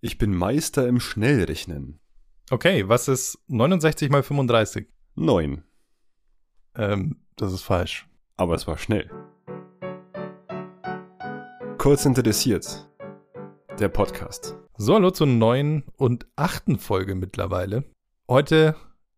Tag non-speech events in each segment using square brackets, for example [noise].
Ich bin Meister im Schnellrechnen. Okay, was ist 69 mal 35? Neun. Ähm, das ist falsch. Aber es war schnell. Kurz interessiert. Der Podcast. So, hallo zur neuen und achten Folge mittlerweile. Heute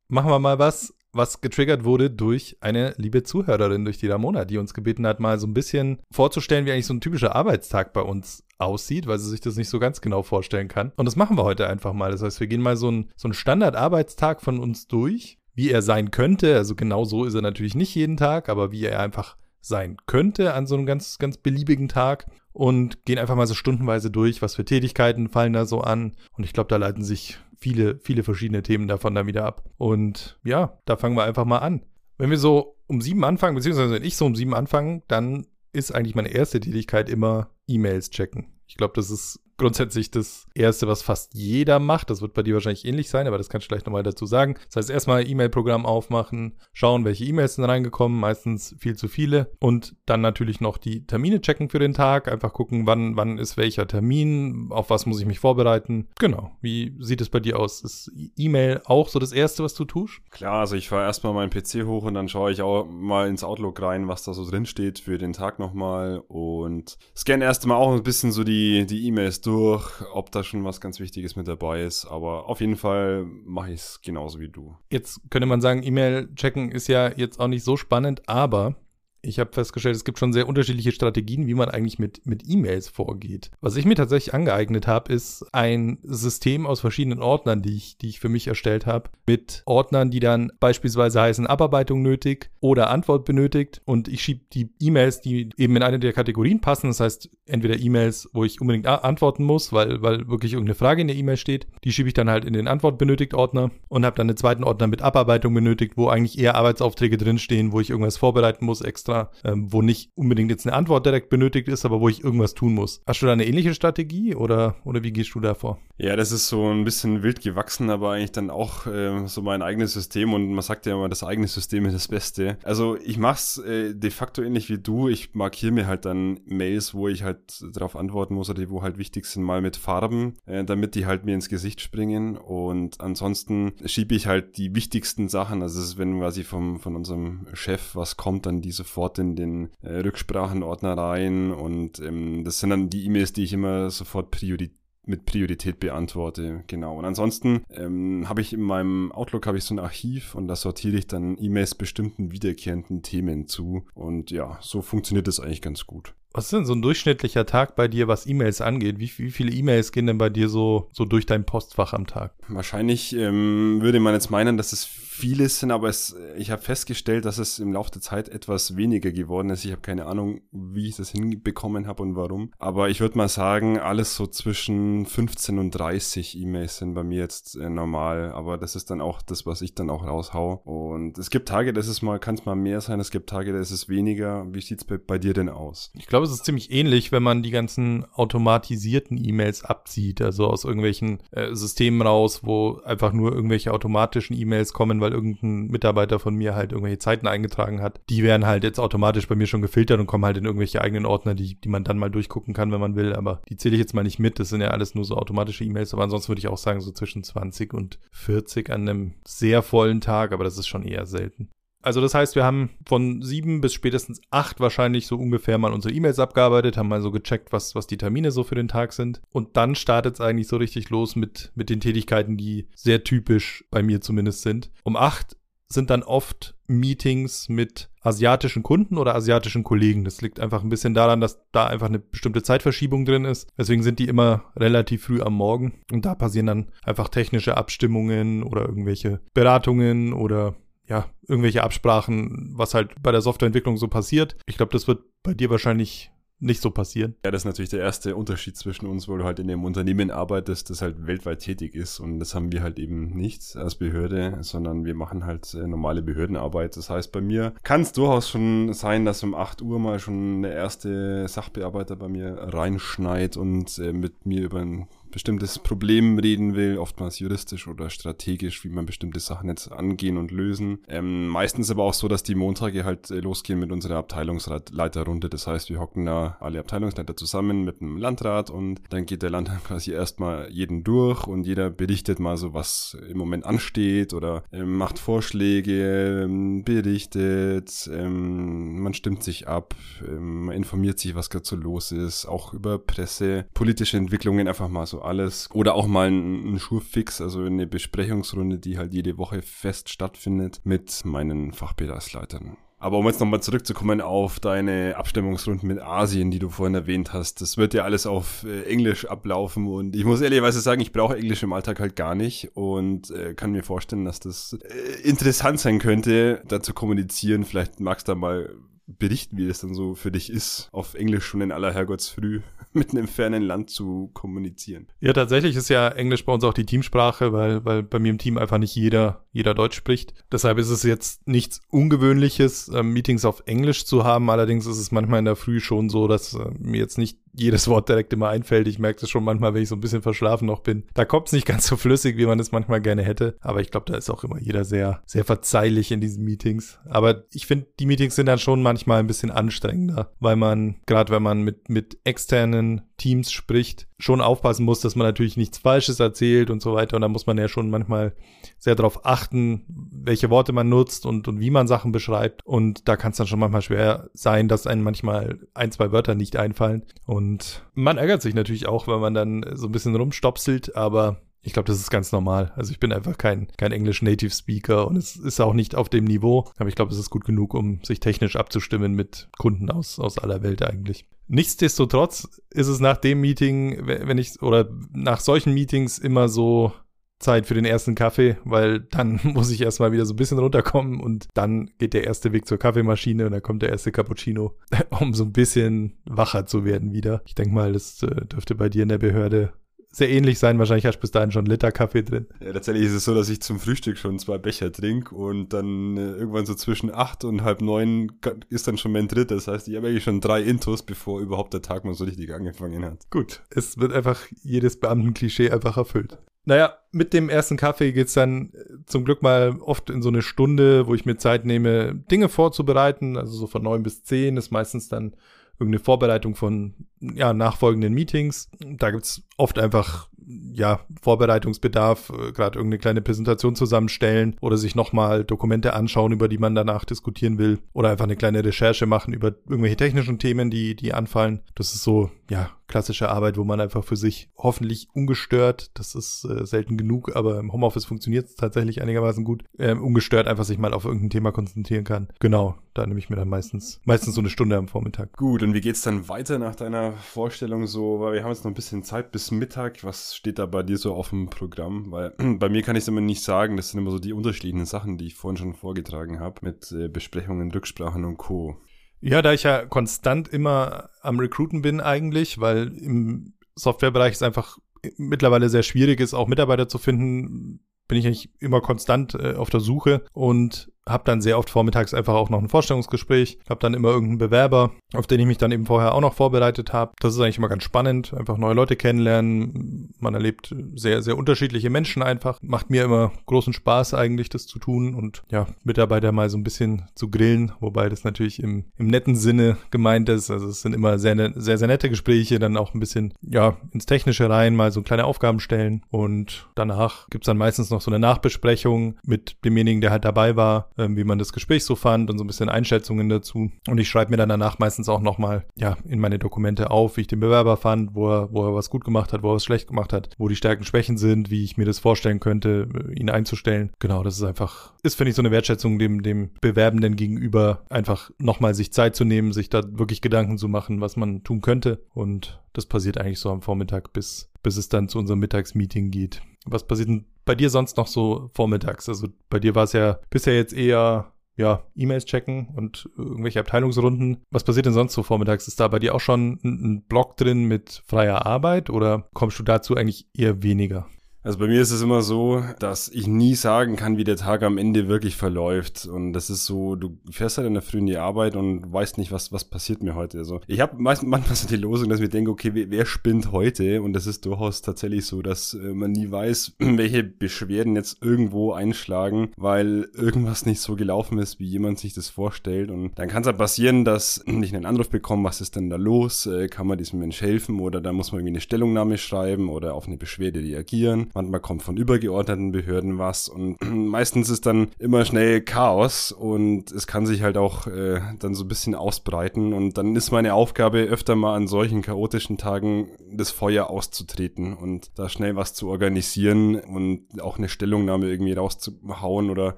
machen wir mal was, was getriggert wurde durch eine liebe Zuhörerin, durch die Ramona, die uns gebeten hat, mal so ein bisschen vorzustellen, wie eigentlich so ein typischer Arbeitstag bei uns aussieht, weil sie sich das nicht so ganz genau vorstellen kann. Und das machen wir heute einfach mal. Das heißt, wir gehen mal so einen so einen Standardarbeitstag von uns durch, wie er sein könnte. Also genau so ist er natürlich nicht jeden Tag, aber wie er einfach sein könnte an so einem ganz, ganz beliebigen Tag und gehen einfach mal so stundenweise durch, was für Tätigkeiten fallen da so an. Und ich glaube, da leiten sich viele, viele verschiedene Themen davon dann wieder ab. Und ja, da fangen wir einfach mal an. Wenn wir so um sieben anfangen, beziehungsweise wenn ich so um sieben anfange, dann ist eigentlich meine erste Tätigkeit immer E-Mails checken. Ich glaube, das ist grundsätzlich das Erste, was fast jeder macht. Das wird bei dir wahrscheinlich ähnlich sein, aber das kannst du gleich nochmal dazu sagen. Das heißt, erstmal E-Mail-Programm aufmachen, schauen, welche E-Mails sind reingekommen, meistens viel zu viele. Und dann natürlich noch die Termine checken für den Tag. Einfach gucken, wann, wann ist welcher Termin, auf was muss ich mich vorbereiten. Genau. Wie sieht es bei dir aus? Ist E-Mail auch so das Erste, was du tust? Klar, also ich fahre erstmal meinen PC hoch und dann schaue ich auch mal ins Outlook rein, was da so drin steht für den Tag nochmal und scanne erstmal auch ein bisschen so die, die E-Mails durch durch, ob da schon was ganz Wichtiges mit dabei ist. Aber auf jeden Fall mache ich es genauso wie du. Jetzt könnte man sagen, E-Mail checken ist ja jetzt auch nicht so spannend, aber ich habe festgestellt, es gibt schon sehr unterschiedliche Strategien, wie man eigentlich mit, mit E-Mails vorgeht. Was ich mir tatsächlich angeeignet habe, ist ein System aus verschiedenen Ordnern, die ich, die ich für mich erstellt habe, mit Ordnern, die dann beispielsweise heißen Abarbeitung nötig oder Antwort benötigt. Und ich schiebe die E-Mails, die eben in eine der Kategorien passen, das heißt entweder E-Mails, wo ich unbedingt antworten muss, weil, weil wirklich irgendeine Frage in der E-Mail steht, die schiebe ich dann halt in den Antwort benötigt Ordner und habe dann einen zweiten Ordner mit Abarbeitung benötigt, wo eigentlich eher Arbeitsaufträge drinstehen, wo ich irgendwas vorbereiten muss extra extra, ähm, wo nicht unbedingt jetzt eine Antwort direkt benötigt ist, aber wo ich irgendwas tun muss. Hast du da eine ähnliche Strategie oder, oder wie gehst du da vor? Ja, das ist so ein bisschen wild gewachsen, aber eigentlich dann auch äh, so mein eigenes System und man sagt ja immer, das eigene System ist das Beste. Also ich mach's äh, de facto ähnlich wie du. Ich markiere mir halt dann Mails, wo ich halt darauf antworten muss oder die, wo halt wichtig sind, mal mit Farben, äh, damit die halt mir ins Gesicht springen und ansonsten schiebe ich halt die wichtigsten Sachen, also ist, wenn quasi vom, von unserem Chef was kommt, dann die sofort sofort in den äh, Rücksprachenordner rein und ähm, das sind dann die E-Mails, die ich immer sofort Priorität mit Priorität beantworte, genau. Und ansonsten ähm, habe ich in meinem Outlook habe ich so ein Archiv und da sortiere ich dann E-Mails bestimmten wiederkehrenden Themen zu. Und ja, so funktioniert das eigentlich ganz gut. Was ist denn so ein durchschnittlicher Tag bei dir, was E-Mails angeht? Wie, wie viele E-Mails gehen denn bei dir so, so durch dein Postfach am Tag? Wahrscheinlich ähm, würde man jetzt meinen, dass es viele sind, aber es, ich habe festgestellt, dass es im Laufe der Zeit etwas weniger geworden ist. Ich habe keine Ahnung, wie ich das hinbekommen habe und warum. Aber ich würde mal sagen, alles so zwischen 15 und 30 E-Mails sind bei mir jetzt äh, normal. Aber das ist dann auch das, was ich dann auch raushau. Und es gibt Tage, das ist mal, kann es mal mehr sein. Es gibt Tage, da ist es weniger. Wie sieht's bei, bei dir denn aus? Ich glaube, es ist ziemlich ähnlich, wenn man die ganzen automatisierten E-Mails abzieht. Also aus irgendwelchen äh, Systemen raus, wo einfach nur irgendwelche automatischen E-Mails kommen, weil weil irgendein Mitarbeiter von mir halt irgendwelche Zeiten eingetragen hat. Die werden halt jetzt automatisch bei mir schon gefiltert und kommen halt in irgendwelche eigenen Ordner, die, die man dann mal durchgucken kann, wenn man will. Aber die zähle ich jetzt mal nicht mit. Das sind ja alles nur so automatische E-Mails. Aber ansonsten würde ich auch sagen, so zwischen 20 und 40 an einem sehr vollen Tag. Aber das ist schon eher selten. Also das heißt, wir haben von sieben bis spätestens acht wahrscheinlich so ungefähr mal unsere E-Mails abgearbeitet, haben mal so gecheckt, was, was die Termine so für den Tag sind. Und dann startet es eigentlich so richtig los mit, mit den Tätigkeiten, die sehr typisch bei mir zumindest sind. Um acht sind dann oft Meetings mit asiatischen Kunden oder asiatischen Kollegen. Das liegt einfach ein bisschen daran, dass da einfach eine bestimmte Zeitverschiebung drin ist. Deswegen sind die immer relativ früh am Morgen. Und da passieren dann einfach technische Abstimmungen oder irgendwelche Beratungen oder ja, irgendwelche Absprachen, was halt bei der Softwareentwicklung so passiert. Ich glaube, das wird bei dir wahrscheinlich nicht so passieren. Ja, das ist natürlich der erste Unterschied zwischen uns, wo du halt in einem Unternehmen arbeitest, das halt weltweit tätig ist und das haben wir halt eben nicht als Behörde, sondern wir machen halt äh, normale Behördenarbeit. Das heißt, bei mir kann es durchaus schon sein, dass um 8 Uhr mal schon der erste Sachbearbeiter bei mir reinschneit und äh, mit mir über ein bestimmtes Problem reden will, oftmals juristisch oder strategisch, wie man bestimmte Sachen jetzt angehen und lösen. Ähm, meistens aber auch so, dass die Montage halt äh, losgehen mit unserer Abteilungsleiterrunde. Das heißt, wir hocken da alle Abteilungsleiter zusammen mit dem Landrat und dann geht der Landrat [laughs] quasi erstmal jeden durch und jeder berichtet mal so, was im Moment ansteht oder ähm, macht Vorschläge, ähm, berichtet, ähm, man stimmt sich ab, ähm, man informiert sich, was gerade so los ist, auch über Presse, politische Entwicklungen, einfach mal so alles. Oder auch mal ein, ein Schurfix, also eine Besprechungsrunde, die halt jede Woche fest stattfindet mit meinen Fachbereichsleitern. Aber um jetzt nochmal zurückzukommen auf deine Abstimmungsrunden mit Asien, die du vorhin erwähnt hast, das wird ja alles auf äh, Englisch ablaufen und ich muss ehrlicherweise sagen, ich brauche Englisch im Alltag halt gar nicht und äh, kann mir vorstellen, dass das äh, interessant sein könnte, da zu kommunizieren. Vielleicht magst du da mal berichten, wie es dann so für dich ist, auf Englisch schon in aller Herrgottsfrüh [laughs] mit einem fernen Land zu kommunizieren. Ja, tatsächlich ist ja Englisch bei uns auch die Teamsprache, weil, weil bei mir im Team einfach nicht jeder, jeder Deutsch spricht. Deshalb ist es jetzt nichts Ungewöhnliches, äh, Meetings auf Englisch zu haben. Allerdings ist es manchmal in der Früh schon so, dass äh, mir jetzt nicht jedes Wort direkt immer einfällt. Ich merke das schon manchmal, wenn ich so ein bisschen verschlafen noch bin. Da kommt es nicht ganz so flüssig, wie man es manchmal gerne hätte. Aber ich glaube, da ist auch immer jeder sehr, sehr verzeihlich in diesen Meetings. Aber ich finde, die Meetings sind dann schon manchmal ein bisschen anstrengender, weil man, gerade wenn man mit, mit externen Teams spricht, schon aufpassen muss, dass man natürlich nichts Falsches erzählt und so weiter. Und da muss man ja schon manchmal sehr darauf achten, welche Worte man nutzt und, und wie man Sachen beschreibt. Und da kann es dann schon manchmal schwer sein, dass einem manchmal ein, zwei Wörter nicht einfallen. Und man ärgert sich natürlich auch, wenn man dann so ein bisschen rumstopselt, aber ich glaube, das ist ganz normal. Also ich bin einfach kein, kein Englisch-Native Speaker und es ist auch nicht auf dem Niveau. Aber ich glaube, es ist gut genug, um sich technisch abzustimmen mit Kunden aus, aus aller Welt eigentlich. Nichtsdestotrotz ist es nach dem Meeting, wenn ich, oder nach solchen Meetings immer so Zeit für den ersten Kaffee, weil dann [laughs] muss ich erstmal wieder so ein bisschen runterkommen und dann geht der erste Weg zur Kaffeemaschine und dann kommt der erste Cappuccino, [laughs] um so ein bisschen wacher zu werden wieder. Ich denke mal, das äh, dürfte bei dir in der Behörde sehr ähnlich sein. Wahrscheinlich hast du bis dahin schon einen Liter Kaffee drin. Ja, tatsächlich ist es so, dass ich zum Frühstück schon zwei Becher trinke und dann äh, irgendwann so zwischen acht und halb neun ist dann schon mein dritter. Das heißt, ich habe eigentlich schon drei Intos, bevor überhaupt der Tag mal so richtig angefangen hat. Gut, es wird einfach jedes Beamtenklischee einfach erfüllt. Naja, mit dem ersten Kaffee geht's dann äh, zum Glück mal oft in so eine Stunde, wo ich mir Zeit nehme, Dinge vorzubereiten. Also so von neun bis zehn ist meistens dann irgendeine Vorbereitung von ja, nachfolgenden Meetings. Da gibt's oft einfach ja, Vorbereitungsbedarf, äh, gerade irgendeine kleine Präsentation zusammenstellen oder sich nochmal Dokumente anschauen, über die man danach diskutieren will oder einfach eine kleine Recherche machen über irgendwelche technischen Themen, die, die anfallen. Das ist so, ja, klassische Arbeit, wo man einfach für sich hoffentlich ungestört, das ist äh, selten genug, aber im Homeoffice funktioniert es tatsächlich einigermaßen gut, äh, ungestört einfach sich mal auf irgendein Thema konzentrieren kann. Genau, da nehme ich mir dann meistens, meistens so eine Stunde am Vormittag. Gut, und wie geht's dann weiter nach deiner Vorstellung so? Weil wir haben jetzt noch ein bisschen Zeit bis Mittag. Was steht da bei dir so auf dem Programm? Weil [clears throat] bei mir kann ich es immer nicht sagen. Das sind immer so die unterschiedlichen Sachen, die ich vorhin schon vorgetragen habe, mit äh, Besprechungen, Rücksprachen und Co. Ja, da ich ja konstant immer am Recruiten bin eigentlich, weil im Softwarebereich es einfach mittlerweile sehr schwierig ist, auch Mitarbeiter zu finden, bin ich eigentlich immer konstant äh, auf der Suche und habe dann sehr oft vormittags einfach auch noch ein Vorstellungsgespräch, habe dann immer irgendeinen Bewerber, auf den ich mich dann eben vorher auch noch vorbereitet habe. Das ist eigentlich immer ganz spannend, einfach neue Leute kennenlernen. Man erlebt sehr, sehr unterschiedliche Menschen einfach. Macht mir immer großen Spaß eigentlich, das zu tun und ja, Mitarbeiter mal so ein bisschen zu grillen, wobei das natürlich im, im netten Sinne gemeint ist. Also es sind immer sehr, sehr, sehr nette Gespräche, dann auch ein bisschen, ja, ins Technische rein, mal so kleine Aufgaben stellen und danach gibt's dann meistens noch so eine Nachbesprechung mit demjenigen, der halt dabei war, ähm, wie man das Gespräch so fand und so ein bisschen Einschätzungen dazu. Und ich schreibe mir dann danach meistens auch nochmal, ja, in meine Dokumente auf, wie ich den Bewerber fand, wo er, wo er was gut gemacht hat, wo er was schlecht gemacht hat, wo die Stärken, Schwächen sind, wie ich mir das vorstellen könnte, äh, ihn einzustellen. Genau, das ist einfach, ist, finde ich, so eine Wertschätzung dem, dem Bewerbenden gegenüber, einfach nochmal sich Zeit zu nehmen, sich da wirklich Gedanken zu machen, was man tun könnte. Und das passiert eigentlich so am Vormittag, bis, bis es dann zu unserem Mittagsmeeting geht. Was passiert denn bei dir sonst noch so vormittags? Also bei dir war es ja bisher jetzt eher ja, E-Mails checken und irgendwelche Abteilungsrunden. Was passiert denn sonst so vormittags? Ist da bei dir auch schon ein, ein Blog drin mit freier Arbeit oder kommst du dazu eigentlich eher weniger? Also bei mir ist es immer so, dass ich nie sagen kann, wie der Tag am Ende wirklich verläuft. Und das ist so, du fährst halt in der Früh in die Arbeit und weißt nicht, was, was passiert mir heute. Also ich habe manchmal so die Losung, dass ich denke, okay, wer, wer spinnt heute? Und das ist durchaus tatsächlich so, dass äh, man nie weiß, [clears throat] welche Beschwerden jetzt irgendwo einschlagen, weil irgendwas nicht so gelaufen ist, wie jemand sich das vorstellt. Und dann kann es halt passieren, dass [clears throat] ich einen Anruf bekomme, was ist denn da los? Äh, kann man diesem Mensch helfen? Oder da muss man irgendwie eine Stellungnahme schreiben oder auf eine Beschwerde reagieren manchmal kommt von übergeordneten Behörden was und [clears throat] meistens ist dann immer schnell Chaos und es kann sich halt auch äh, dann so ein bisschen ausbreiten und dann ist meine Aufgabe öfter mal an solchen chaotischen Tagen das Feuer auszutreten und da schnell was zu organisieren und auch eine Stellungnahme irgendwie rauszuhauen oder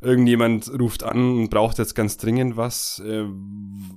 irgendjemand ruft an und braucht jetzt ganz dringend was äh,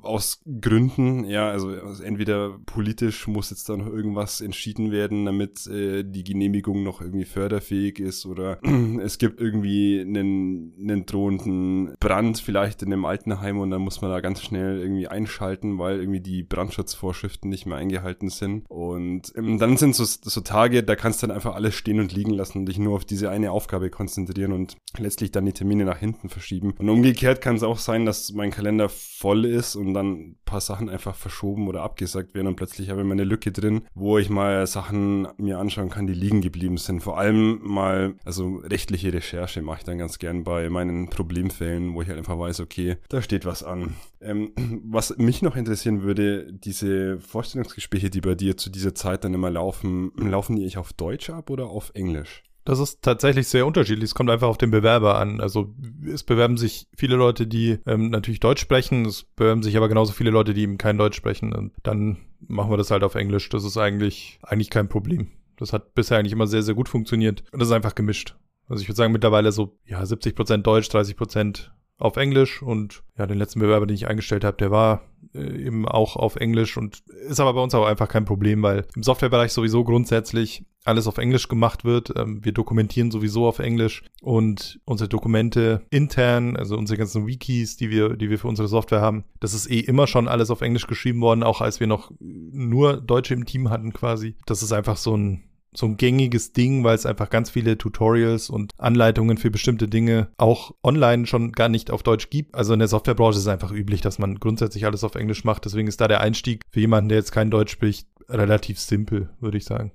aus Gründen, ja, also, entweder politisch muss jetzt da noch irgendwas entschieden werden, damit äh, die Genehmigung noch irgendwie für förderfähig ist oder [clears throat] es gibt irgendwie einen, einen drohenden Brand vielleicht in einem Altenheim und dann muss man da ganz schnell irgendwie einschalten, weil irgendwie die Brandschutzvorschriften nicht mehr eingehalten sind. Und ähm, dann sind so, so Tage, da kannst du dann einfach alles stehen und liegen lassen und dich nur auf diese eine Aufgabe konzentrieren und letztlich dann die Termine nach hinten verschieben. Und umgekehrt kann es auch sein, dass mein Kalender voll ist und dann ein paar Sachen einfach verschoben oder abgesagt werden und plötzlich habe ich meine Lücke drin, wo ich mal Sachen mir anschauen kann, die liegen geblieben sind. Vor allem allem mal, also rechtliche Recherche mache ich dann ganz gern bei meinen Problemfällen, wo ich halt einfach weiß, okay, da steht was an. Ähm, [clears throat] was mich noch interessieren würde, diese Vorstellungsgespräche, die bei dir zu dieser Zeit dann immer laufen, [clears throat] laufen die ich auf Deutsch ab oder auf Englisch? Das ist tatsächlich sehr unterschiedlich. Es kommt einfach auf den Bewerber an. Also es bewerben sich viele Leute, die ähm, natürlich Deutsch sprechen. Es bewerben sich aber genauso viele Leute, die eben kein Deutsch sprechen. Und dann machen wir das halt auf Englisch. Das ist eigentlich, eigentlich kein Problem. Das hat bisher eigentlich immer sehr, sehr gut funktioniert. Und das ist einfach gemischt. Also ich würde sagen, mittlerweile so, ja, 70 Prozent Deutsch, 30 Prozent auf Englisch und ja, den letzten Bewerber, den ich eingestellt habe, der war äh, eben auch auf Englisch und ist aber bei uns auch einfach kein Problem, weil im Softwarebereich sowieso grundsätzlich alles auf Englisch gemacht wird. Ähm, wir dokumentieren sowieso auf Englisch und unsere Dokumente intern, also unsere ganzen Wikis, die wir, die wir für unsere Software haben, das ist eh immer schon alles auf Englisch geschrieben worden, auch als wir noch nur Deutsche im Team hatten quasi. Das ist einfach so ein so ein gängiges Ding, weil es einfach ganz viele Tutorials und Anleitungen für bestimmte Dinge auch online schon gar nicht auf Deutsch gibt. Also in der Softwarebranche ist es einfach üblich, dass man grundsätzlich alles auf Englisch macht. Deswegen ist da der Einstieg für jemanden, der jetzt kein Deutsch spricht, relativ simpel, würde ich sagen.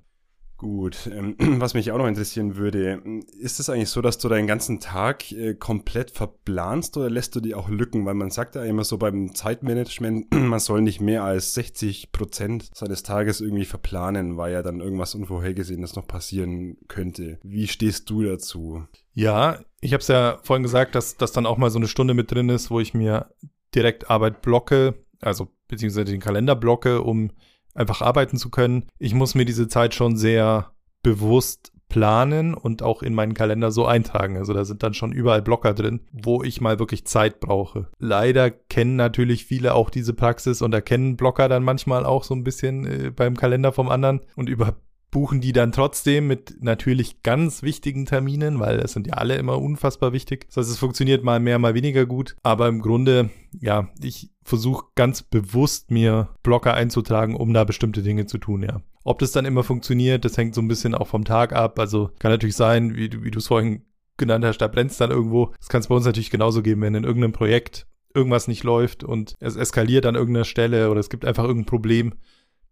Gut, ähm, [clears throat] was mich auch noch interessieren würde, ist es eigentlich so, dass du deinen ganzen Tag äh, komplett verplanst oder lässt du dir auch Lücken? Weil man sagt ja immer so beim Zeitmanagement, [clears throat] man soll nicht mehr als 60 Prozent seines Tages irgendwie verplanen, weil ja dann irgendwas Unvorhergesehenes noch passieren könnte. Wie stehst du dazu? Ja, ich habe es ja vorhin gesagt, dass das dann auch mal so eine Stunde mit drin ist, wo ich mir direkt Arbeit blocke, also beziehungsweise den Kalender blocke, um einfach arbeiten zu können. Ich muss mir diese Zeit schon sehr bewusst planen und auch in meinen Kalender so eintragen. Also da sind dann schon überall Blocker drin, wo ich mal wirklich Zeit brauche. Leider kennen natürlich viele auch diese Praxis und erkennen Blocker dann manchmal auch so ein bisschen äh, beim Kalender vom anderen und über buchen die dann trotzdem mit natürlich ganz wichtigen Terminen, weil es sind ja alle immer unfassbar wichtig. Das heißt, es funktioniert mal mehr, mal weniger gut. Aber im Grunde, ja, ich versuche ganz bewusst mir Blocker einzutragen, um da bestimmte Dinge zu tun, ja. Ob das dann immer funktioniert, das hängt so ein bisschen auch vom Tag ab. Also kann natürlich sein, wie, wie du es vorhin genannt hast, da brennt es dann irgendwo. Das kann es bei uns natürlich genauso geben, wenn in irgendeinem Projekt irgendwas nicht läuft und es eskaliert an irgendeiner Stelle oder es gibt einfach irgendein Problem,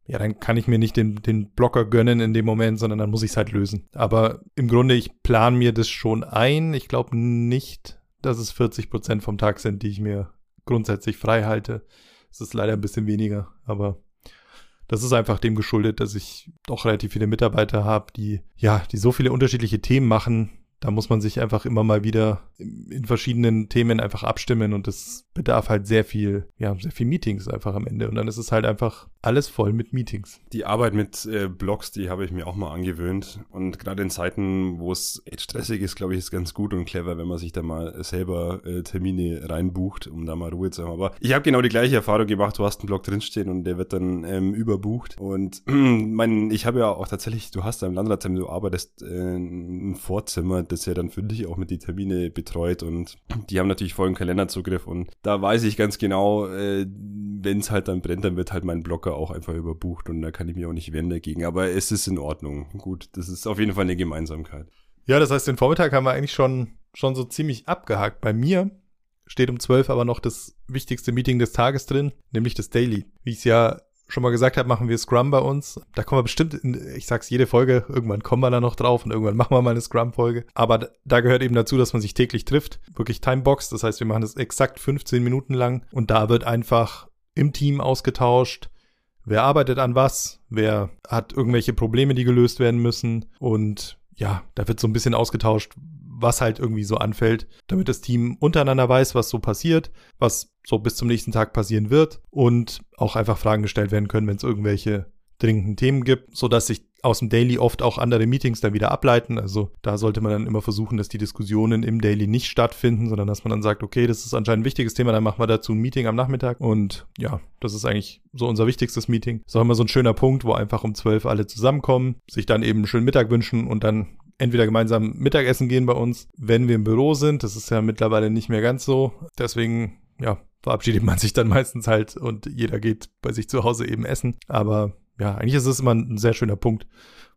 ja, dann kann ich mir nicht den, den Blocker gönnen in dem Moment, sondern dann muss ich es halt lösen. Aber im Grunde, ich plane mir das schon ein. Ich glaube nicht, dass es 40 Prozent vom Tag sind, die ich mir grundsätzlich frei halte. Es ist leider ein bisschen weniger, aber das ist einfach dem geschuldet, dass ich doch relativ viele Mitarbeiter habe, die, ja, die so viele unterschiedliche Themen machen, da muss man sich einfach immer mal wieder in verschiedenen Themen einfach abstimmen und das bedarf halt sehr viel, ja, sehr viel Meetings einfach am Ende. Und dann ist es halt einfach alles voll mit Meetings. Die Arbeit mit äh, Blogs, die habe ich mir auch mal angewöhnt. Und gerade in Zeiten, wo es echt stressig ist, glaube ich, ist ganz gut und clever, wenn man sich da mal selber äh, Termine reinbucht, um da mal Ruhe zu haben. Aber ich habe genau die gleiche Erfahrung gemacht. Du hast einen Blog drinstehen und der wird dann ähm, überbucht. Und [clears throat] mein, ich habe ja auch tatsächlich, du hast da im Landratsamt, du arbeitest äh, ein Vorzimmer, das ja dann für dich auch mit die Termine betreut und die haben natürlich vollen Kalenderzugriff und da weiß ich ganz genau, äh, wenn es halt dann brennt, dann wird halt mein Blocker auch einfach überbucht und da kann ich mir auch nicht wehren dagegen. Aber es ist in Ordnung. Gut, das ist auf jeden Fall eine Gemeinsamkeit. Ja, das heißt, den Vormittag haben wir eigentlich schon, schon so ziemlich abgehakt. Bei mir steht um 12 aber noch das wichtigste Meeting des Tages drin, nämlich das Daily. Wie ich es ja schon mal gesagt habe, machen wir Scrum bei uns. Da kommen wir bestimmt, in, ich sag's jede Folge, irgendwann kommen wir da noch drauf und irgendwann machen wir mal eine Scrum-Folge. Aber da gehört eben dazu, dass man sich täglich trifft, wirklich Timebox. Das heißt, wir machen das exakt 15 Minuten lang und da wird einfach im Team ausgetauscht. Wer arbeitet an was? Wer hat irgendwelche Probleme, die gelöst werden müssen? Und ja, da wird so ein bisschen ausgetauscht, was halt irgendwie so anfällt, damit das Team untereinander weiß, was so passiert, was so bis zum nächsten Tag passieren wird und auch einfach Fragen gestellt werden können, wenn es irgendwelche dringenden Themen gibt, so dass sich aus dem Daily oft auch andere Meetings dann wieder ableiten. Also da sollte man dann immer versuchen, dass die Diskussionen im Daily nicht stattfinden, sondern dass man dann sagt, okay, das ist anscheinend ein wichtiges Thema, dann machen wir dazu ein Meeting am Nachmittag. Und ja, das ist eigentlich so unser wichtigstes Meeting. Das ist auch immer so ein schöner Punkt, wo einfach um zwölf alle zusammenkommen, sich dann eben einen schönen Mittag wünschen und dann entweder gemeinsam Mittagessen gehen bei uns, wenn wir im Büro sind. Das ist ja mittlerweile nicht mehr ganz so. Deswegen, ja, verabschiedet man sich dann meistens halt und jeder geht bei sich zu Hause eben essen. Aber ja, eigentlich ist es immer ein sehr schöner Punkt,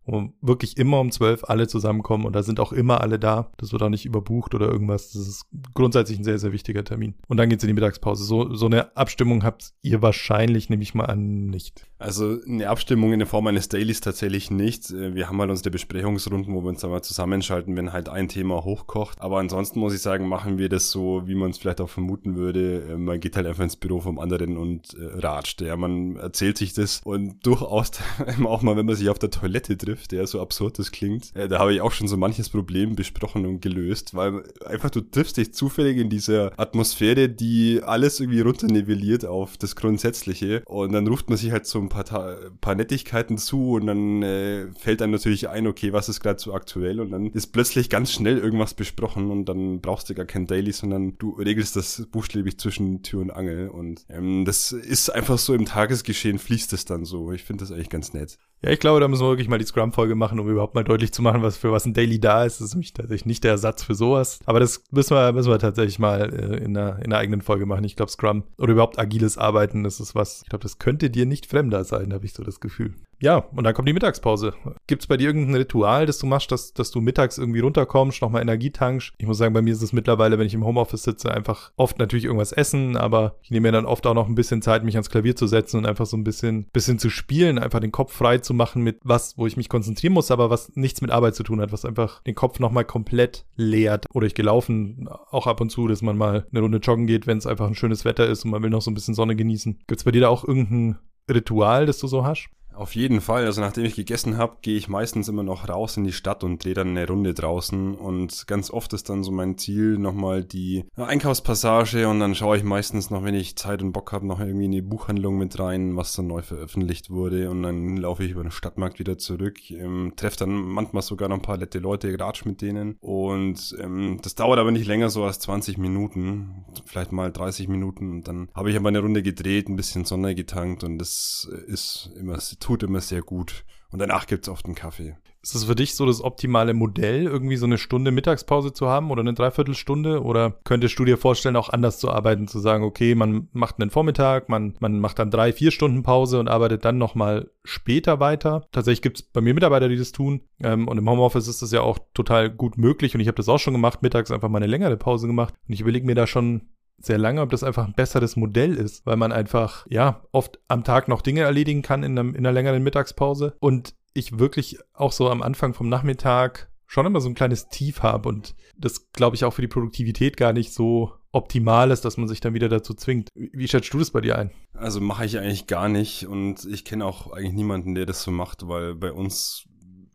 wo wirklich immer um zwölf alle zusammenkommen und da sind auch immer alle da. Das wird auch nicht überbucht oder irgendwas. Das ist grundsätzlich ein sehr, sehr wichtiger Termin. Und dann geht's in die Mittagspause. So, so eine Abstimmung habt ihr wahrscheinlich, nehme ich mal an, nicht. Also eine Abstimmung in der Form eines Dailies tatsächlich nicht. Äh, wir haben halt unsere Besprechungsrunden, wo wir uns dann mal zusammenschalten, wenn halt ein Thema hochkocht. Aber ansonsten muss ich sagen, machen wir das so, wie man es vielleicht auch vermuten würde. Äh, man geht halt einfach ins Büro vom anderen und äh, ratscht. Ja, man erzählt sich das und durchaus [laughs] auch mal, wenn man sich auf der Toilette trifft, der so absurd das klingt, äh, da habe ich auch schon so manches Problem besprochen und gelöst, weil einfach du triffst dich zufällig in dieser Atmosphäre, die alles irgendwie runternivelliert auf das Grundsätzliche und dann ruft man sich halt so ein paar, paar Nettigkeiten zu und dann äh, fällt einem natürlich ein, okay, was ist gerade so aktuell und dann ist plötzlich ganz schnell irgendwas besprochen und dann brauchst du gar kein Daily, sondern du regelst das buchstäblich zwischen Tür und Angel und ähm, das ist einfach so im Tagesgeschehen fließt es dann so. Ich finde das eigentlich ganz nett. Ja, ich glaube, da müssen wir wirklich mal die Scrum-Folge machen, um überhaupt mal deutlich zu machen, was für was ein Daily da ist. Das ist nämlich tatsächlich nicht der Ersatz für sowas. Aber das müssen wir, müssen wir tatsächlich mal äh, in, einer, in einer eigenen Folge machen. Ich glaube, Scrum oder überhaupt agiles Arbeiten, das ist was, ich glaube, das könnte dir nicht fremder sein, habe ich so das Gefühl. Ja, und dann kommt die Mittagspause. Gibt es bei dir irgendein Ritual, das du machst, dass, dass du mittags irgendwie runterkommst, nochmal Energie tankst? Ich muss sagen, bei mir ist es mittlerweile, wenn ich im Homeoffice sitze, einfach oft natürlich irgendwas essen, aber ich nehme mir dann oft auch noch ein bisschen Zeit, mich ans Klavier zu setzen und einfach so ein bisschen, bisschen zu spielen, einfach den Kopf frei zu machen mit was, wo ich mich konzentrieren muss, aber was nichts mit Arbeit zu tun hat, was einfach den Kopf nochmal komplett leert. Oder ich gelaufen auch ab und zu, dass man mal eine Runde joggen geht, wenn es einfach ein schönes Wetter ist und man will noch so ein bisschen Sonne genießen. Gibt es bei dir da auch irgendein Ritual, das du so hast? Auf jeden Fall. Also nachdem ich gegessen habe, gehe ich meistens immer noch raus in die Stadt und drehe dann eine Runde draußen. Und ganz oft ist dann so mein Ziel nochmal die Einkaufspassage und dann schaue ich meistens noch, wenn ich Zeit und Bock habe, noch irgendwie in die Buchhandlung mit rein, was dann neu veröffentlicht wurde. Und dann laufe ich über den Stadtmarkt wieder zurück, ähm, treffe dann manchmal sogar noch ein paar nette Leute, ratsch mit denen. Und ähm, das dauert aber nicht länger so als 20 Minuten, vielleicht mal 30 Minuten. Und dann habe ich aber eine Runde gedreht, ein bisschen Sonne getankt und das ist immer tut immer sehr gut. Und danach gibt es oft einen Kaffee. Ist das für dich so das optimale Modell, irgendwie so eine Stunde Mittagspause zu haben oder eine Dreiviertelstunde? Oder könntest du dir vorstellen, auch anders zu arbeiten, zu sagen, okay, man macht einen Vormittag, man, man macht dann drei, vier Stunden Pause und arbeitet dann nochmal später weiter? Tatsächlich gibt es bei mir Mitarbeiter, die das tun. Ähm, und im Homeoffice ist das ja auch total gut möglich. Und ich habe das auch schon gemacht, mittags einfach mal eine längere Pause gemacht. Und ich überlege mir da schon sehr lange, ob das einfach ein besseres Modell ist, weil man einfach, ja, oft am Tag noch Dinge erledigen kann in, einem, in einer längeren Mittagspause und ich wirklich auch so am Anfang vom Nachmittag schon immer so ein kleines Tief habe und das glaube ich auch für die Produktivität gar nicht so optimal ist, dass man sich dann wieder dazu zwingt. Wie schätzt du das bei dir ein? Also mache ich eigentlich gar nicht und ich kenne auch eigentlich niemanden, der das so macht, weil bei uns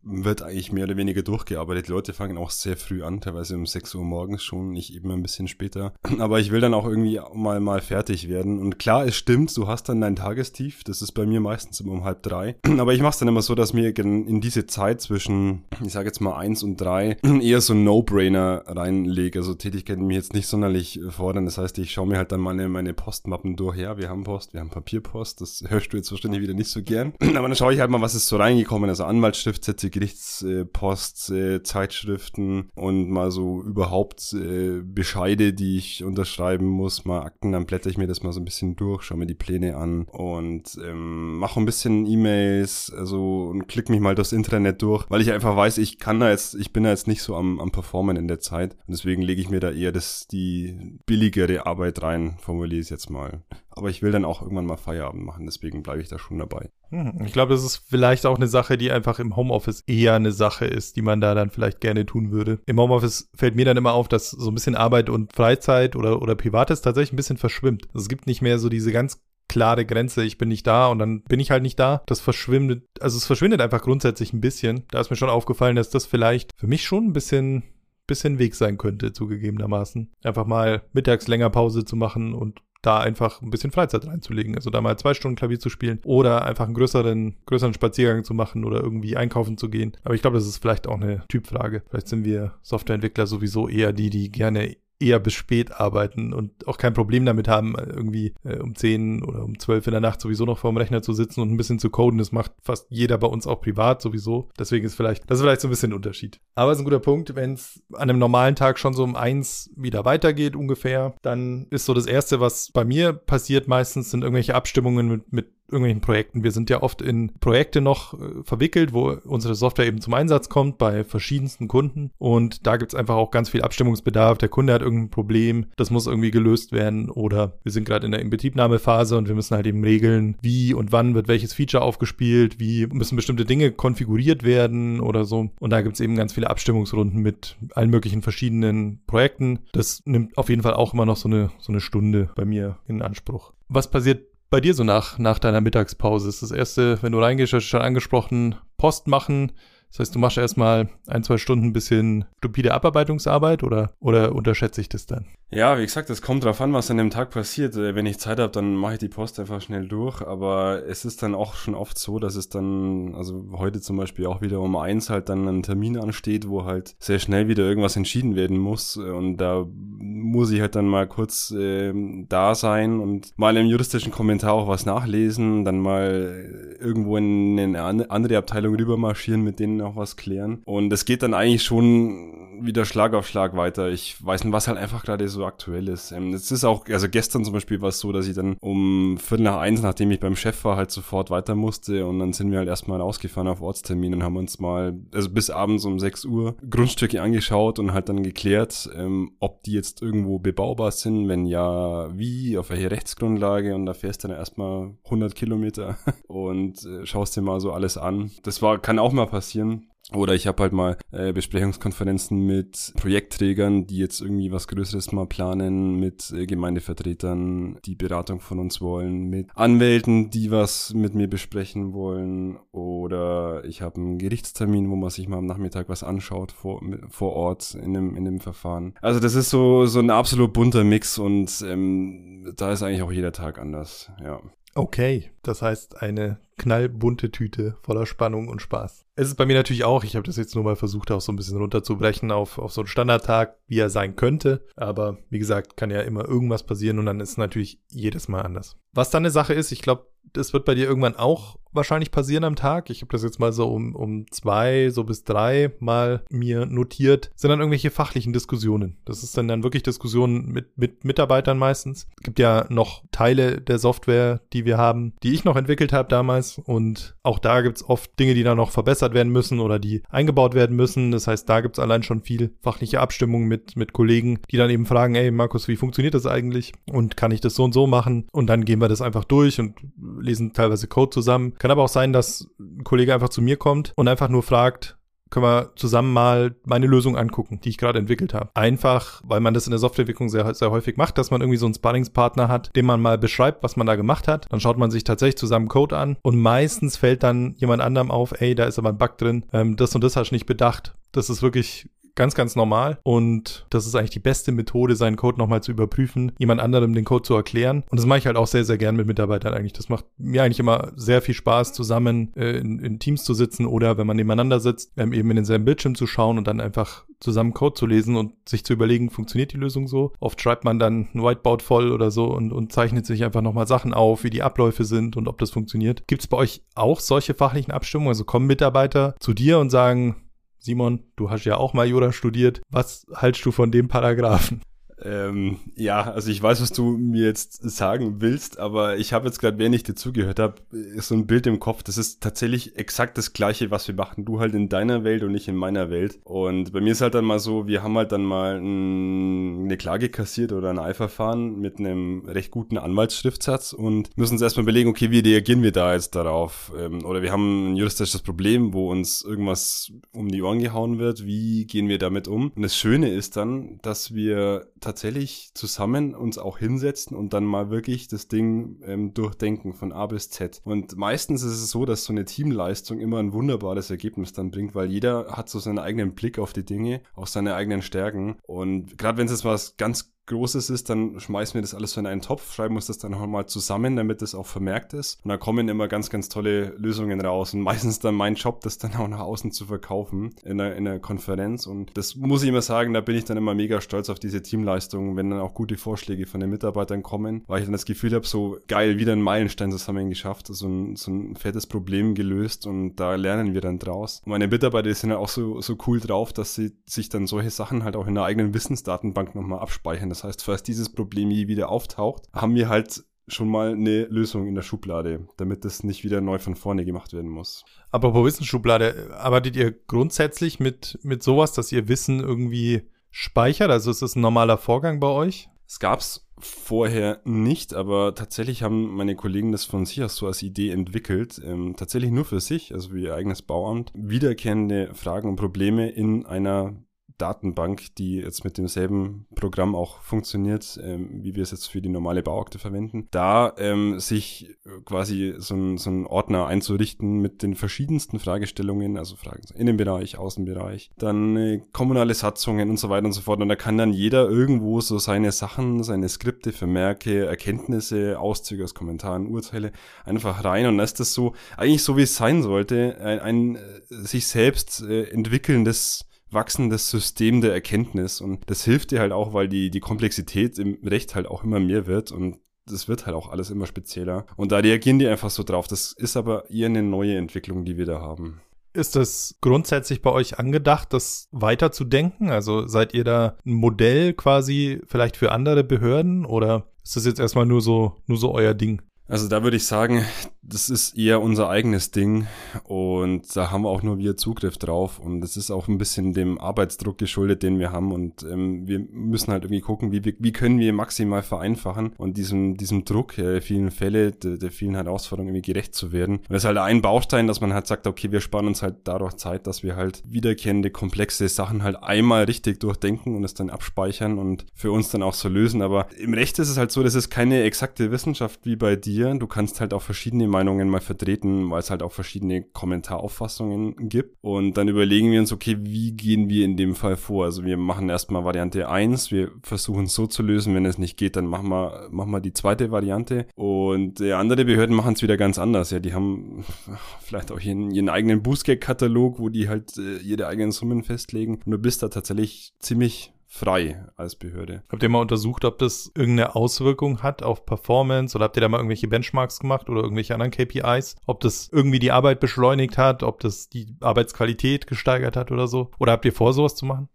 wird eigentlich mehr oder weniger durchgearbeitet. Die Leute fangen auch sehr früh an, teilweise um 6 Uhr morgens schon, nicht eben ein bisschen später. [clears throat] Aber ich will dann auch irgendwie mal, mal fertig werden. Und klar, es stimmt, du hast dann dein Tagestief. Das ist bei mir meistens immer um halb drei. [clears throat] Aber ich mache es dann immer so, dass mir in diese Zeit zwischen, ich sage jetzt mal eins und drei, [clears throat] eher so No-Brainer reinlege. Also Tätigkeiten, mich jetzt nicht sonderlich fordern. Das heißt, ich schaue mir halt dann meine, meine Postmappen durch. Ja, wir haben Post, wir haben Papierpost. Das [laughs] hörst du jetzt wahrscheinlich wieder nicht so gern. Aber dann schaue ich halt mal, was ist so reingekommen. Also Anwaltsstift, ZC Gerichtspost, äh, Zeitschriften und mal so überhaupt äh, Bescheide, die ich unterschreiben muss, mal Akten, dann blätter ich mir das mal so ein bisschen durch, schaue mir die Pläne an und ähm, mache ein bisschen E-Mails, also und klick mich mal durchs Internet durch, weil ich einfach weiß, ich kann da jetzt, ich bin da jetzt nicht so am, am Performen in der Zeit und deswegen lege ich mir da eher das, die billigere Arbeit rein, formuliere ich es jetzt mal. Aber ich will dann auch irgendwann mal Feierabend machen, deswegen bleibe ich da schon dabei. Hm, ich glaube, das ist vielleicht auch eine Sache, die einfach im Homeoffice eher eine Sache ist, die man da dann vielleicht gerne tun würde. Im Homeoffice fällt mir dann immer auf, dass so ein bisschen Arbeit und Freizeit oder, oder Privates tatsächlich ein bisschen verschwimmt. Also es gibt nicht mehr so diese ganz klare Grenze, ich bin nicht da und dann bin ich halt nicht da. Das verschwindet, also es verschwindet einfach grundsätzlich ein bisschen. Da ist mir schon aufgefallen, dass das vielleicht für mich schon ein bisschen bisschen Weg sein könnte, zugegebenermaßen. Einfach mal mittags länger Pause zu machen und da einfach ein bisschen Freizeit reinzulegen. Also da mal zwei Stunden Klavier zu spielen oder einfach einen größeren, größeren Spaziergang zu machen oder irgendwie einkaufen zu gehen. Aber ich glaube, das ist vielleicht auch eine Typfrage. Vielleicht sind wir Softwareentwickler sowieso eher die, die gerne eher bis spät arbeiten und auch kein Problem damit haben, irgendwie äh, um 10 oder um 12 in der Nacht sowieso noch vor dem Rechner zu sitzen und ein bisschen zu coden. Das macht fast jeder bei uns auch privat sowieso. Deswegen ist vielleicht, das ist vielleicht so ein bisschen ein Unterschied. Aber es ist ein guter Punkt, wenn es an einem normalen Tag schon so um eins wieder weitergeht ungefähr, dann ist so das Erste, was bei mir passiert meistens, sind irgendwelche Abstimmungen mit, mit irgendwelchen Projekten. Wir sind ja oft in Projekte noch äh, verwickelt, wo unsere Software eben zum Einsatz kommt bei verschiedensten Kunden. Und da gibt es einfach auch ganz viel Abstimmungsbedarf. Der Kunde hat irgendein Problem, das muss irgendwie gelöst werden. Oder wir sind gerade in der Inbetriebnahmephase und wir müssen halt eben regeln, wie und wann wird welches Feature aufgespielt, wie müssen bestimmte Dinge konfiguriert werden oder so. Und da gibt es eben ganz viele Abstimmungsrunden mit allen möglichen verschiedenen Projekten. Das nimmt auf jeden Fall auch immer noch so eine, so eine Stunde bei mir in Anspruch. Was passiert bei dir so nach, nach deiner Mittagspause? Ist das erste, wenn du reingehst, hast du schon angesprochen, Post machen, das heißt, du machst erstmal ein, zwei Stunden ein bisschen stupide Abarbeitungsarbeit oder, oder unterschätze ich das dann? Ja, wie gesagt, es kommt drauf an, was an dem Tag passiert. Äh, wenn ich Zeit habe, dann mache ich die Post einfach schnell durch. Aber es ist dann auch schon oft so, dass es dann, also heute zum Beispiel auch wieder um eins halt dann ein Termin ansteht, wo halt sehr schnell wieder irgendwas entschieden werden muss. Und da muss ich halt dann mal kurz äh, da sein und mal im juristischen Kommentar auch was nachlesen, dann mal irgendwo in eine andere Abteilung rübermarschieren, mit denen noch was klären. Und es geht dann eigentlich schon wieder Schlag auf Schlag weiter. Ich weiß nicht, was halt einfach gerade so aktuell ist. Ähm, es ist auch, also gestern zum Beispiel war es so, dass ich dann um Viertel nach eins, nachdem ich beim Chef war, halt sofort weiter musste und dann sind wir halt erstmal ausgefahren auf Ortstermin und haben uns mal, also bis abends um 6 Uhr Grundstücke angeschaut und halt dann geklärt, ähm, ob die jetzt irgendwo bebaubar sind, wenn ja, wie, auf welche Rechtsgrundlage und da fährst du dann erstmal 100 Kilometer [laughs] und äh, schaust dir mal so alles an. Das war, kann auch mal passieren. Oder ich habe halt mal äh, Besprechungskonferenzen mit Projektträgern, die jetzt irgendwie was Größeres mal planen, mit äh, Gemeindevertretern, die Beratung von uns wollen, mit Anwälten, die was mit mir besprechen wollen. Oder ich habe einen Gerichtstermin, wo man sich mal am Nachmittag was anschaut vor, vor Ort in dem, in dem Verfahren. Also das ist so, so ein absolut bunter Mix und ähm, da ist eigentlich auch jeder Tag anders, ja. Okay, das heißt eine knallbunte Tüte voller Spannung und Spaß. Es ist bei mir natürlich auch, ich habe das jetzt nur mal versucht, auch so ein bisschen runterzubrechen auf, auf so einen Standardtag, wie er sein könnte. Aber wie gesagt, kann ja immer irgendwas passieren und dann ist es natürlich jedes Mal anders. Was dann eine Sache ist, ich glaube, das wird bei dir irgendwann auch wahrscheinlich passieren am Tag. Ich habe das jetzt mal so um, um zwei, so bis drei mal mir notiert. Sind dann irgendwelche fachlichen Diskussionen. Das ist dann dann wirklich Diskussionen mit, mit Mitarbeitern meistens. Es gibt ja noch Teile der Software, die wir haben, die ich noch entwickelt habe damals. Und auch da gibt es oft Dinge, die dann noch verbessert werden müssen oder die eingebaut werden müssen. Das heißt, da gibt es allein schon viel fachliche Abstimmung mit, mit Kollegen, die dann eben fragen, ey Markus, wie funktioniert das eigentlich? Und kann ich das so und so machen? Und dann gehen wir das einfach durch und lesen teilweise Code zusammen. Kann aber auch sein, dass ein Kollege einfach zu mir kommt und einfach nur fragt, können wir zusammen mal meine Lösung angucken, die ich gerade entwickelt habe. Einfach, weil man das in der Softwareentwicklung sehr, sehr häufig macht, dass man irgendwie so einen Sparringspartner hat, dem man mal beschreibt, was man da gemacht hat. Dann schaut man sich tatsächlich zusammen Code an und meistens fällt dann jemand anderem auf, ey, da ist aber ein Bug drin, ähm, das und das hast du nicht bedacht. Das ist wirklich ganz, ganz normal. Und das ist eigentlich die beste Methode, seinen Code nochmal zu überprüfen, jemand anderem den Code zu erklären. Und das mache ich halt auch sehr, sehr gern mit Mitarbeitern eigentlich. Das macht mir eigentlich immer sehr viel Spaß, zusammen äh, in, in, Teams zu sitzen oder wenn man nebeneinander sitzt, ähm, eben in denselben Bildschirm zu schauen und dann einfach zusammen Code zu lesen und sich zu überlegen, funktioniert die Lösung so? Oft schreibt man dann ein Whiteboard voll oder so und, und zeichnet sich einfach nochmal Sachen auf, wie die Abläufe sind und ob das funktioniert. Gibt es bei euch auch solche fachlichen Abstimmungen? Also kommen Mitarbeiter zu dir und sagen, Simon, du hast ja auch mal Jura studiert. Was haltst du von dem Paragraphen? Ähm, ja, also ich weiß, was du mir jetzt sagen willst, aber ich habe jetzt gerade, wenn ich dir zugehört habe, so ein Bild im Kopf. Das ist tatsächlich exakt das Gleiche, was wir machen. Du halt in deiner Welt und nicht in meiner Welt. Und bei mir ist halt dann mal so, wir haben halt dann mal ein, eine Klage kassiert oder ein Eilverfahren mit einem recht guten Anwaltsschriftsatz und müssen uns erstmal überlegen, okay, wie reagieren wir da jetzt darauf? Ähm, oder wir haben ein juristisches Problem, wo uns irgendwas um die Ohren gehauen wird. Wie gehen wir damit um? Und das Schöne ist dann, dass wir tatsächlich tatsächlich zusammen uns auch hinsetzen und dann mal wirklich das Ding ähm, durchdenken von A bis Z. Und meistens ist es so, dass so eine Teamleistung immer ein wunderbares Ergebnis dann bringt, weil jeder hat so seinen eigenen Blick auf die Dinge, auch seine eigenen Stärken. Und gerade wenn es jetzt was ganz Großes ist, dann schmeißen wir das alles so in einen Topf, schreiben uns das dann nochmal zusammen, damit das auch vermerkt ist. Und da kommen immer ganz, ganz tolle Lösungen raus. Und meistens dann mein Job, das dann auch nach außen zu verkaufen in einer, in einer Konferenz. Und das muss ich immer sagen, da bin ich dann immer mega stolz auf diese Teamleistung, wenn dann auch gute Vorschläge von den Mitarbeitern kommen, weil ich dann das Gefühl habe, so geil, wieder einen Meilenstein zusammen geschafft, so ein, so ein fettes Problem gelöst und da lernen wir dann draus. Und meine Mitarbeiter sind ja auch so, so cool drauf, dass sie sich dann solche Sachen halt auch in der eigenen Wissensdatenbank nochmal abspeichern das heißt, falls dieses Problem je wieder auftaucht, haben wir halt schon mal eine Lösung in der Schublade, damit das nicht wieder neu von vorne gemacht werden muss. Apropos Wissensschublade, arbeitet ihr grundsätzlich mit, mit sowas, dass ihr Wissen irgendwie speichert? Also ist das ein normaler Vorgang bei euch? Es gab's vorher nicht, aber tatsächlich haben meine Kollegen das von sich aus so als Idee entwickelt, ähm, tatsächlich nur für sich, also für ihr eigenes Bauamt, wiederkehrende Fragen und Probleme in einer Datenbank, die jetzt mit demselben Programm auch funktioniert, ähm, wie wir es jetzt für die normale Bauakte verwenden, da ähm, sich quasi so ein, so ein Ordner einzurichten mit den verschiedensten Fragestellungen, also Fragen so Innenbereich, Außenbereich, dann äh, kommunale Satzungen und so weiter und so fort. Und da kann dann jeder irgendwo so seine Sachen, seine Skripte, Vermerke, Erkenntnisse, Auszüge aus Kommentaren, Urteile einfach rein. Und dann das so, eigentlich so wie es sein sollte, ein, ein äh, sich selbst äh, entwickelndes wachsendes System der Erkenntnis und das hilft dir halt auch, weil die, die Komplexität im Recht halt auch immer mehr wird und das wird halt auch alles immer spezieller. Und da reagieren die einfach so drauf. Das ist aber eher eine neue Entwicklung, die wir da haben. Ist das grundsätzlich bei euch angedacht, das weiterzudenken? Also seid ihr da ein Modell quasi vielleicht für andere Behörden oder ist das jetzt erstmal nur so, nur so euer Ding? Also da würde ich sagen, das ist eher unser eigenes Ding und da haben wir auch nur wir Zugriff drauf und das ist auch ein bisschen dem Arbeitsdruck geschuldet, den wir haben und ähm, wir müssen halt irgendwie gucken, wie, wie können wir maximal vereinfachen und diesem, diesem Druck der vielen Fälle, der, der vielen Herausforderungen irgendwie gerecht zu werden. Und das ist halt ein Baustein, dass man halt sagt, okay, wir sparen uns halt dadurch Zeit, dass wir halt wiederkehrende, komplexe Sachen halt einmal richtig durchdenken und es dann abspeichern und für uns dann auch so lösen. Aber im Recht ist es halt so, das ist keine exakte Wissenschaft wie bei dir diskutieren. Du kannst halt auch verschiedene Meinungen mal vertreten, weil es halt auch verschiedene Kommentarauffassungen gibt. Und dann überlegen wir uns, okay, wie gehen wir in dem Fall vor? Also wir machen erstmal Variante 1, wir versuchen es so zu lösen. Wenn es nicht geht, dann machen wir, machen wir die zweite Variante. Und äh, andere Behörden machen es wieder ganz anders. Ja, die haben [laughs] vielleicht auch ihren, ihren eigenen Bußgeld-Katalog, wo die halt äh, ihre eigenen Summen festlegen. Und du bist da tatsächlich ziemlich frei als Behörde. Habt ihr mal untersucht, ob das irgendeine Auswirkung hat auf Performance oder habt ihr da mal irgendwelche Benchmarks gemacht oder irgendwelche anderen KPIs? Ob das irgendwie die Arbeit beschleunigt hat, ob das die Arbeitsqualität gesteigert hat oder so? Oder habt ihr vor, sowas zu machen?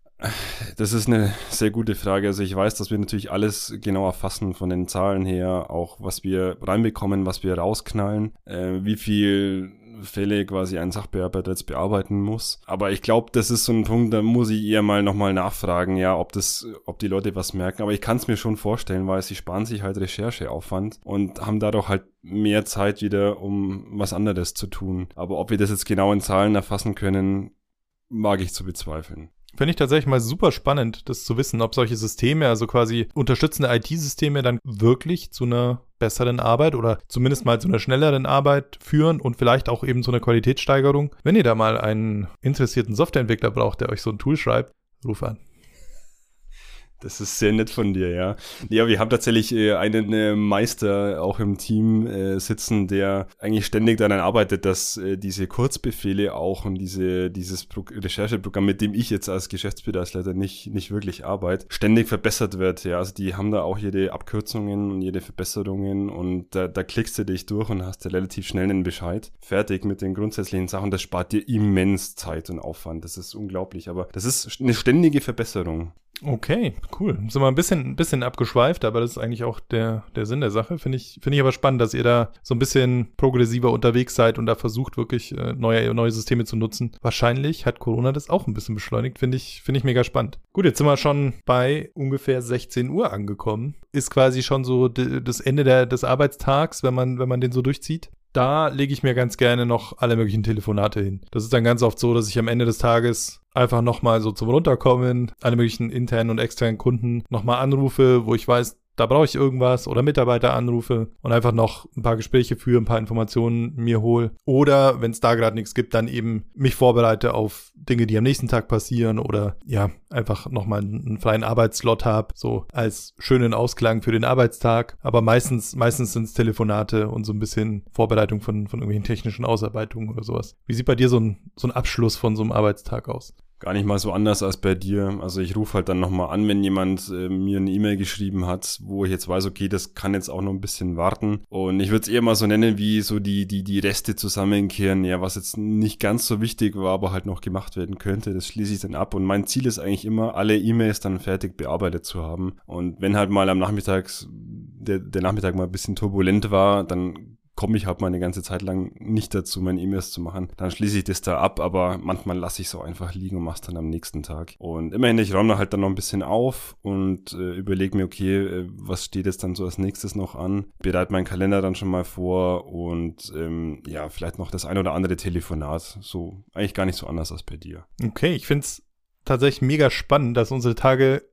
Das ist eine sehr gute Frage. Also ich weiß, dass wir natürlich alles genau erfassen von den Zahlen her, auch was wir reinbekommen, was wir rausknallen, äh, wie viel Fälle quasi ein Sachbearbeiter jetzt bearbeiten muss. Aber ich glaube, das ist so ein Punkt, da muss ich eher mal nochmal nachfragen, ja, ob das, ob die Leute was merken. Aber ich kann es mir schon vorstellen, weil sie sparen sich halt Rechercheaufwand und haben dadurch halt mehr Zeit wieder, um was anderes zu tun. Aber ob wir das jetzt genau in Zahlen erfassen können, mag ich zu bezweifeln. Finde ich tatsächlich mal super spannend, das zu wissen, ob solche Systeme, also quasi unterstützende IT-Systeme, dann wirklich zu einer besseren Arbeit oder zumindest mal zu einer schnelleren Arbeit führen und vielleicht auch eben zu einer Qualitätssteigerung. Wenn ihr da mal einen interessierten Softwareentwickler braucht, der euch so ein Tool schreibt, ruf an. Das ist sehr nett von dir, ja. Ja, wir haben tatsächlich äh, einen äh, Meister auch im Team äh, sitzen, der eigentlich ständig daran arbeitet, dass äh, diese Kurzbefehle auch und diese, dieses Pro Rechercheprogramm, mit dem ich jetzt als Geschäftsbereichsleiter nicht, nicht wirklich arbeite, ständig verbessert wird, ja. Also die haben da auch jede Abkürzungen und jede Verbesserungen und da, da klickst du dich durch und hast da relativ schnell einen Bescheid. Fertig mit den grundsätzlichen Sachen. Das spart dir immens Zeit und Aufwand. Das ist unglaublich, aber das ist eine ständige Verbesserung. Okay, cool. Sind wir ein bisschen, ein bisschen abgeschweift, aber das ist eigentlich auch der, der Sinn der Sache. Finde ich, finde ich aber spannend, dass ihr da so ein bisschen progressiver unterwegs seid und da versucht wirklich äh, neue, neue Systeme zu nutzen. Wahrscheinlich hat Corona das auch ein bisschen beschleunigt. Finde ich, finde ich mega spannend. Gut, jetzt sind wir schon bei ungefähr 16 Uhr angekommen. Ist quasi schon so das Ende der, des Arbeitstags, wenn man, wenn man den so durchzieht da lege ich mir ganz gerne noch alle möglichen Telefonate hin. Das ist dann ganz oft so, dass ich am Ende des Tages einfach nochmal so zum Runterkommen alle möglichen internen und externen Kunden nochmal anrufe, wo ich weiß, da brauche ich irgendwas oder Mitarbeiter anrufe und einfach noch ein paar Gespräche führe, ein paar Informationen mir hole. Oder wenn es da gerade nichts gibt, dann eben mich vorbereite auf Dinge, die am nächsten Tag passieren oder ja, einfach nochmal einen freien Arbeitslot habe, so als schönen Ausklang für den Arbeitstag. Aber meistens, meistens sind es Telefonate und so ein bisschen Vorbereitung von, von irgendwelchen technischen Ausarbeitungen oder sowas. Wie sieht bei dir so ein, so ein Abschluss von so einem Arbeitstag aus? Gar nicht mal so anders als bei dir. Also ich rufe halt dann nochmal an, wenn jemand äh, mir eine E-Mail geschrieben hat, wo ich jetzt weiß, okay, das kann jetzt auch noch ein bisschen warten. Und ich würde es eher mal so nennen, wie so die, die, die Reste zusammenkehren, ja, was jetzt nicht ganz so wichtig war, aber halt noch gemacht werden könnte. Das schließe ich dann ab. Und mein Ziel ist eigentlich immer, alle E-Mails dann fertig bearbeitet zu haben. Und wenn halt mal am Nachmittag der, der Nachmittag mal ein bisschen turbulent war, dann komme ich halt mal eine ganze Zeit lang nicht dazu, meine E-Mails zu machen. Dann schließe ich das da ab, aber manchmal lasse ich so einfach liegen und mache es dann am nächsten Tag. Und immerhin, ich räume halt dann noch ein bisschen auf und äh, überlege mir, okay, äh, was steht jetzt dann so als nächstes noch an? Bereite meinen Kalender dann schon mal vor und ähm, ja, vielleicht noch das ein oder andere Telefonat. So eigentlich gar nicht so anders als bei dir. Okay, ich finde es tatsächlich mega spannend, dass unsere Tage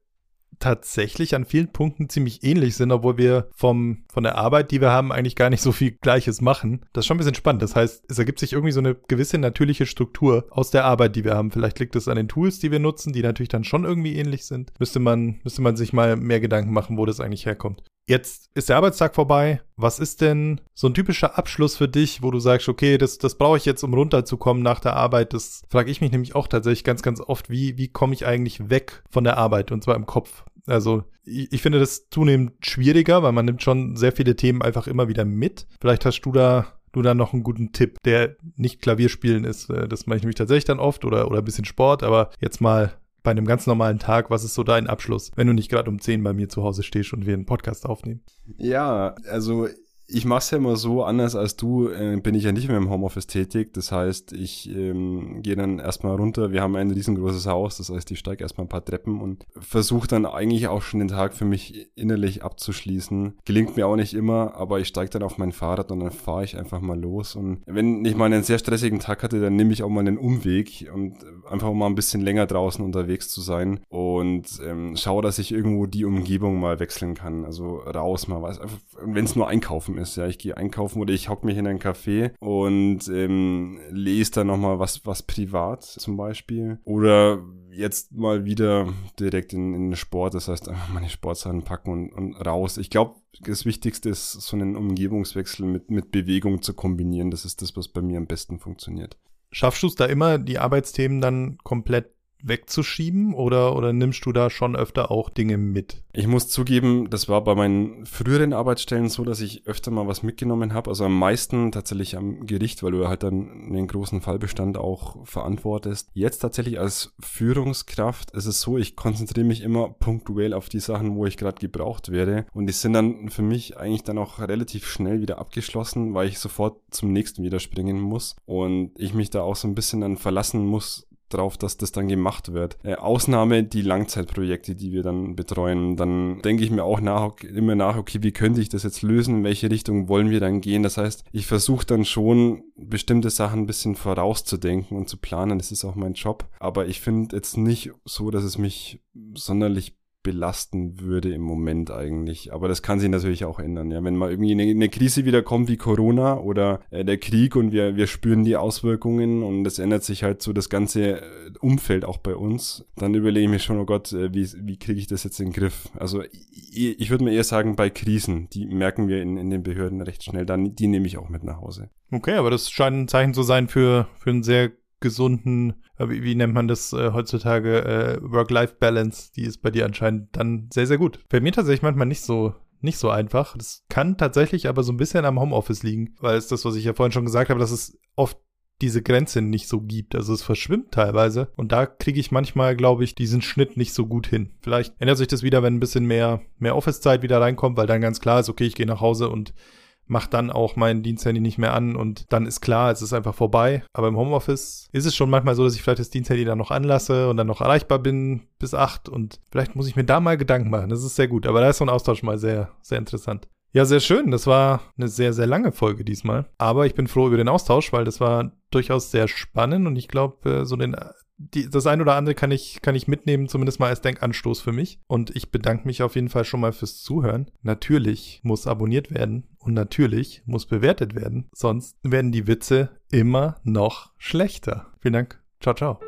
tatsächlich an vielen Punkten ziemlich ähnlich sind, obwohl wir vom, von der Arbeit, die wir haben, eigentlich gar nicht so viel Gleiches machen. Das ist schon ein bisschen spannend. Das heißt, es ergibt sich irgendwie so eine gewisse natürliche Struktur aus der Arbeit, die wir haben. Vielleicht liegt es an den Tools, die wir nutzen, die natürlich dann schon irgendwie ähnlich sind. Müsste man, müsste man sich mal mehr Gedanken machen, wo das eigentlich herkommt. Jetzt ist der Arbeitstag vorbei. Was ist denn so ein typischer Abschluss für dich, wo du sagst, okay, das, das brauche ich jetzt, um runterzukommen nach der Arbeit? Das frage ich mich nämlich auch tatsächlich ganz, ganz oft. Wie, wie komme ich eigentlich weg von der Arbeit und zwar im Kopf? Also ich, ich finde das zunehmend schwieriger, weil man nimmt schon sehr viele Themen einfach immer wieder mit. Vielleicht hast du da du da noch einen guten Tipp, der nicht Klavierspielen ist. Äh, das mache ich nämlich tatsächlich dann oft oder, oder ein bisschen Sport, aber jetzt mal bei einem ganz normalen Tag, was ist so dein Abschluss, wenn du nicht gerade um 10 bei mir zu Hause stehst und wir einen Podcast aufnehmen? Ja, also ich mache es ja immer so, anders als du äh, bin ich ja nicht mehr im Homeoffice tätig. Das heißt, ich ähm, gehe dann erstmal runter. Wir haben ein riesengroßes Haus, das heißt, ich steige erstmal ein paar Treppen und versuche dann eigentlich auch schon den Tag für mich innerlich abzuschließen. Gelingt mir auch nicht immer, aber ich steige dann auf mein Fahrrad und dann fahre ich einfach mal los. Und wenn ich mal einen sehr stressigen Tag hatte, dann nehme ich auch mal einen Umweg und einfach mal ein bisschen länger draußen unterwegs zu sein und ähm, schaue, dass ich irgendwo die Umgebung mal wechseln kann. Also raus mal was. Wenn es nur einkaufen einkaufen ist. Ja, ich gehe einkaufen oder ich hock mich in ein Café und ähm, lese da nochmal was, was privat zum Beispiel. Oder jetzt mal wieder direkt in, in den Sport, das heißt einfach meine Sportsachen packen und, und raus. Ich glaube, das Wichtigste ist, so einen Umgebungswechsel mit, mit Bewegung zu kombinieren. Das ist das, was bei mir am besten funktioniert. Schaffst du es da immer, die Arbeitsthemen dann komplett wegzuschieben oder, oder nimmst du da schon öfter auch Dinge mit? Ich muss zugeben, das war bei meinen früheren Arbeitsstellen so, dass ich öfter mal was mitgenommen habe. Also am meisten tatsächlich am Gericht, weil du halt dann einen großen Fallbestand auch verantwortest. Jetzt tatsächlich als Führungskraft ist es so, ich konzentriere mich immer punktuell auf die Sachen, wo ich gerade gebraucht werde. Und die sind dann für mich eigentlich dann auch relativ schnell wieder abgeschlossen, weil ich sofort zum nächsten wieder springen muss. Und ich mich da auch so ein bisschen dann verlassen muss, drauf, dass das dann gemacht wird. Äh, Ausnahme die Langzeitprojekte, die wir dann betreuen. Dann denke ich mir auch nach, immer nach, okay, wie könnte ich das jetzt lösen? In welche Richtung wollen wir dann gehen? Das heißt, ich versuche dann schon bestimmte Sachen ein bisschen vorauszudenken und zu planen. Das ist auch mein Job. Aber ich finde jetzt nicht so, dass es mich sonderlich belasten würde im Moment eigentlich. Aber das kann sich natürlich auch ändern. Ja, wenn mal irgendwie eine, eine Krise wieder kommt wie Corona oder äh, der Krieg und wir, wir spüren die Auswirkungen und es ändert sich halt so das ganze äh, Umfeld auch bei uns, dann überlege ich mir schon, oh Gott, äh, wie, wie kriege ich das jetzt in den Griff? Also ich, ich würde mir eher sagen, bei Krisen, die merken wir in, in den Behörden recht schnell, dann die nehme ich auch mit nach Hause. Okay, aber das scheint ein Zeichen zu sein für, für einen sehr gesunden, äh, wie, wie, nennt man das äh, heutzutage, äh, Work-Life-Balance, die ist bei dir anscheinend dann sehr, sehr gut. Bei mir tatsächlich manchmal nicht so, nicht so einfach. Das kann tatsächlich aber so ein bisschen am Homeoffice liegen, weil es das, was ich ja vorhin schon gesagt habe, dass es oft diese Grenze nicht so gibt. Also es verschwimmt teilweise und da kriege ich manchmal, glaube ich, diesen Schnitt nicht so gut hin. Vielleicht ändert sich das wieder, wenn ein bisschen mehr, mehr Office-Zeit wieder reinkommt, weil dann ganz klar ist, okay, ich gehe nach Hause und mach dann auch mein Diensthandy nicht mehr an und dann ist klar, es ist einfach vorbei. Aber im Homeoffice ist es schon manchmal so, dass ich vielleicht das Diensthandy dann noch anlasse und dann noch erreichbar bin bis acht und vielleicht muss ich mir da mal Gedanken machen. Das ist sehr gut. Aber da ist so ein Austausch mal sehr, sehr interessant. Ja, sehr schön. Das war eine sehr, sehr lange Folge diesmal. Aber ich bin froh über den Austausch, weil das war durchaus sehr spannend und ich glaube, äh, so den die, das ein oder andere kann ich, kann ich mitnehmen, zumindest mal als Denkanstoß für mich. Und ich bedanke mich auf jeden Fall schon mal fürs Zuhören. Natürlich muss abonniert werden und natürlich muss bewertet werden. Sonst werden die Witze immer noch schlechter. Vielen Dank. Ciao, ciao.